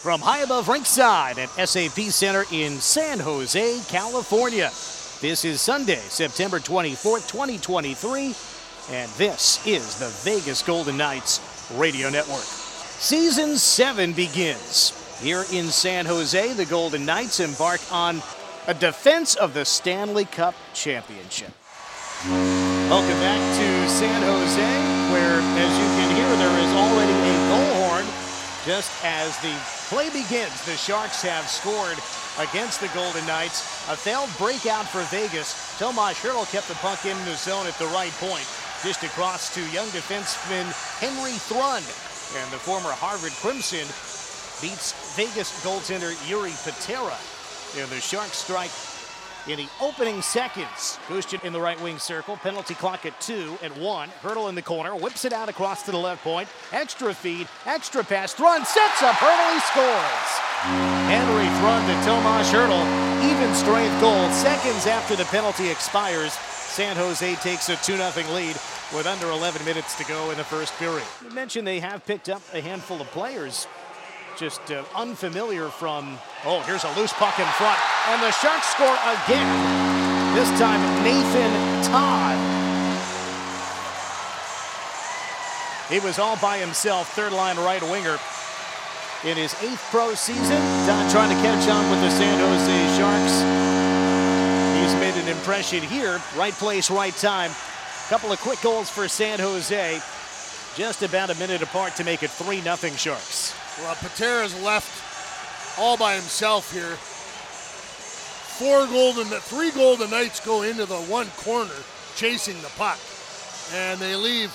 from high above Rinkside at SAP Center in San Jose, California. This is Sunday, September 24th, 2023, and this is the Vegas Golden Knights Radio Network. Season 7 begins. Here in San Jose, the Golden Knights embark on a defense of the Stanley Cup Championship. Welcome back to San Jose, where, as you can hear, just as the play begins. The Sharks have scored against the Golden Knights. A failed breakout for Vegas. Tomas Hertl kept the puck in the zone at the right point. Just across to young defenseman Henry Thrun. And the former Harvard Crimson beats Vegas goaltender Jiri Patera. And the Sharks strike in the opening seconds. Gushchin in the right wing circle. Penalty clock at two and one. Hertl in the corner. Whips it out across to the left point. Extra feed. Extra pass. Thrun sets up. Hertl. He scores. Henry Thrun to Tomas Hertl. Even strength goal. Seconds after the penalty expires. San Jose takes a 2 0 lead with under 11 minutes to go in the first period. You mentioned they have picked up a handful of players just uh, unfamiliar from. Oh, here's a loose puck in front. And the Sharks score again. This time, Nathan Todd. He was all by himself, third line right winger. In his eighth pro season, Todd trying to catch on with the San Jose Sharks. He's made an impression here. Right place, right time. Couple of quick goals for San Jose. Just about a minute apart to make it 3 0 Sharks. Well, Patera's left all by himself here. Four golden, three golden knights go into the one corner chasing the puck, and they leave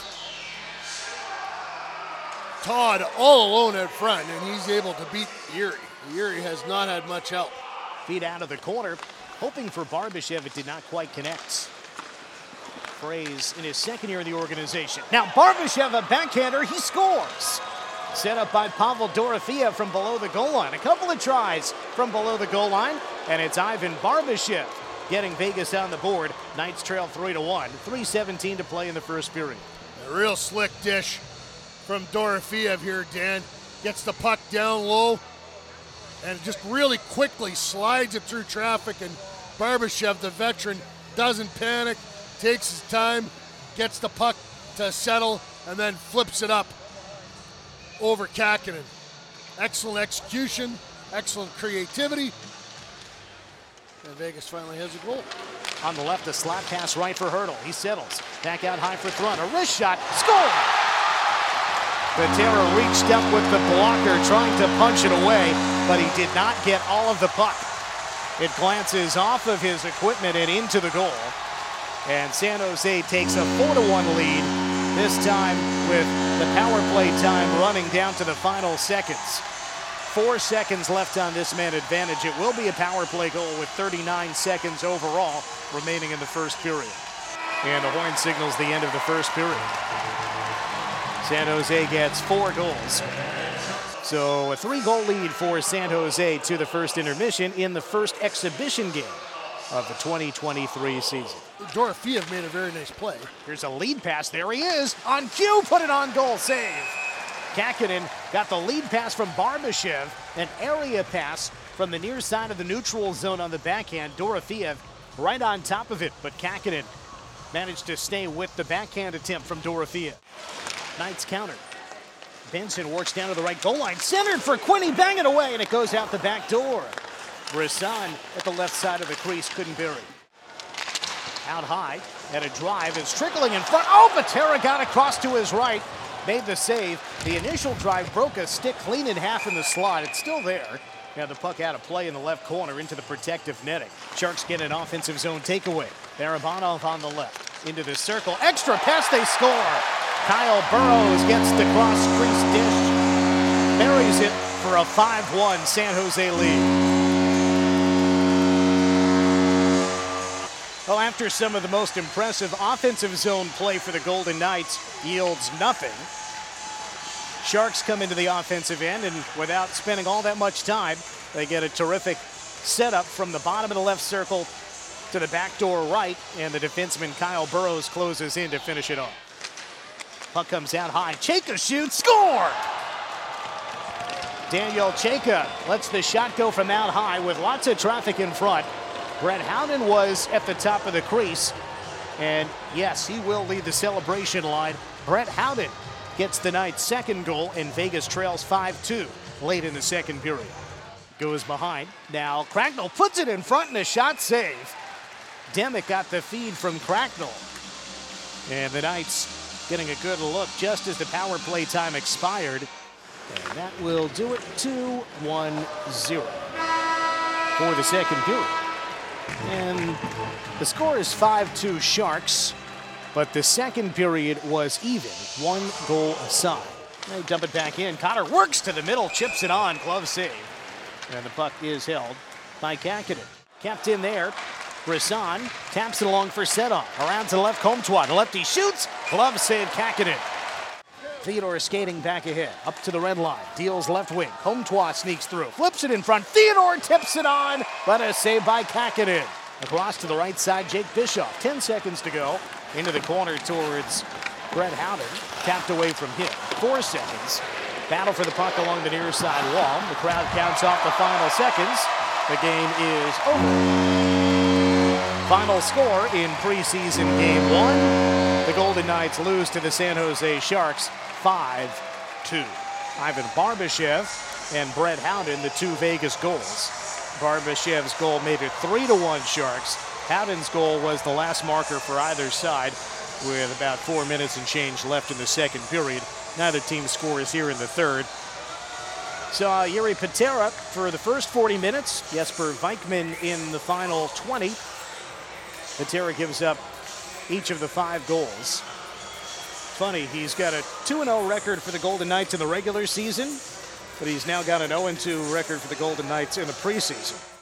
Todd all alone at front, and he's able to beat Jiri. Jiri has not had much help. Feet out of the corner, hoping for Barbashev. It did not quite connect. Fraze in his second year in the organization. Now Barbashev, a backhander, he scores. Set up by Pavel Dorofeyev from below the goal line. A couple of tries from below the goal line, and it's Ivan Barbashev getting Vegas on the board. Knights trail 3 to 1. 3.17 to play in the first period. A real slick dish from Dorofeyev here, Dan. Gets the puck down low and just really quickly slides it through traffic. And Barbashev, the veteran, doesn't panic, takes his time, gets the puck to settle, and then flips it up over Kahkonen. Excellent execution, excellent creativity. And Vegas finally has a goal. On the left, a slap pass right for Hertl. He settles. Back out high for Thrun. A wrist shot. Score! Patera reached up with the blocker, trying to punch it away, but he did not get all of the puck. It glances off of his equipment and into the goal. And San Jose takes a 4 1 lead this time with the power play time running down to the final seconds. Four seconds left on this man advantage. It will be a power play goal with 39 seconds overall remaining in the first period. And the horn signals the end of the first period. San Jose gets four goals. So a three goal lead for San Jose to the first intermission in the first exhibition game of the 2023 season. Dorofeyev made a very nice play. Here's a lead pass. There he is. On cue, put it on goal. Save. Kahkonen got the lead pass from Barbashev. An area pass from the near side of the neutral zone on the backhand. Dorofeyev right on top of it, but Kahkonen managed to stay with the backhand attempt from Dorofeyev. Knights counter. Benson works down to the right goal line. Centered for Quinney. Bang it away, and it goes out the back door. Brisson at the left side of the crease couldn't bury. Out high, and a drive is trickling in front. Oh, Patera got across to his right, made the save. The initial drive broke a stick clean in half in the slot. It's still there. Now the puck out of play in the left corner into the protective netting. Sharks get an offensive zone takeaway. Barabanov on the left. Into the circle. Extra pass, they score. Kyle Burrows gets the cross crease dish. Buries it for a 5-1 San Jose lead. Well, after some of the most impressive offensive zone play for the Golden Knights yields nothing, Sharks come into the offensive end, and without spending all that much time, they get a terrific setup from the bottom of the left circle to the back door right, and the defenseman Kyle Burrows closes in to finish it off. Puck comes out high. Chayka shoots, score! Daniel Chayka lets the shot go from out high with lots of traffic in front. Brett Howden was at the top of the crease. And yes, he will lead the celebration line. Brett Howden gets the night's second goal, and Vegas trails 5 2 late in the second period. Goes behind. Now Cracknell puts it in front and a shot save. Demek got the feed from Cracknell. And the Knights getting a good look just as the power play time expired. And that will do it 2 1 0 for the second period. And the score is 5 2 Sharks, but the second period was even, one goal aside. They dump it back in. Cotter works to the middle, chips it on, glove save. And the puck is held by Kahkonen. Kept in there. Brisson taps it along for Sedon. Around to the left, Comtois. The lefty shoots. Glove save, Kahkonen. Theodore skating back ahead, up to the red line, deals left wing. Comtois sneaks through, flips it in front. Theodore tips it on, but a save by Kahkonen. Across to the right side, Jake Bischoff. 10 seconds to go. Into the corner towards Brett Howden. Tapped away from him. Four seconds. Battle for the puck along the near side wall. The crowd counts off the final seconds. The game is over. Final score in preseason game one. Golden Knights lose to the San Jose Sharks 5 2. Ivan Barbashev and Brett Howden, the two Vegas goals. Barbashev's goal made it 3 to 1 Sharks. Howden's goal was the last marker for either side with about four minutes and change left in the second period. Neither team scores here in the third. Saw uh, Jiri Patera for the first 40 minutes. Jesper Vikman in the final 20. Patera gives up each of the five goals. Funny, he's got a 2 0 record for the Golden Knights in the regular season, but he's now got an 0 2 record for the Golden Knights in the preseason.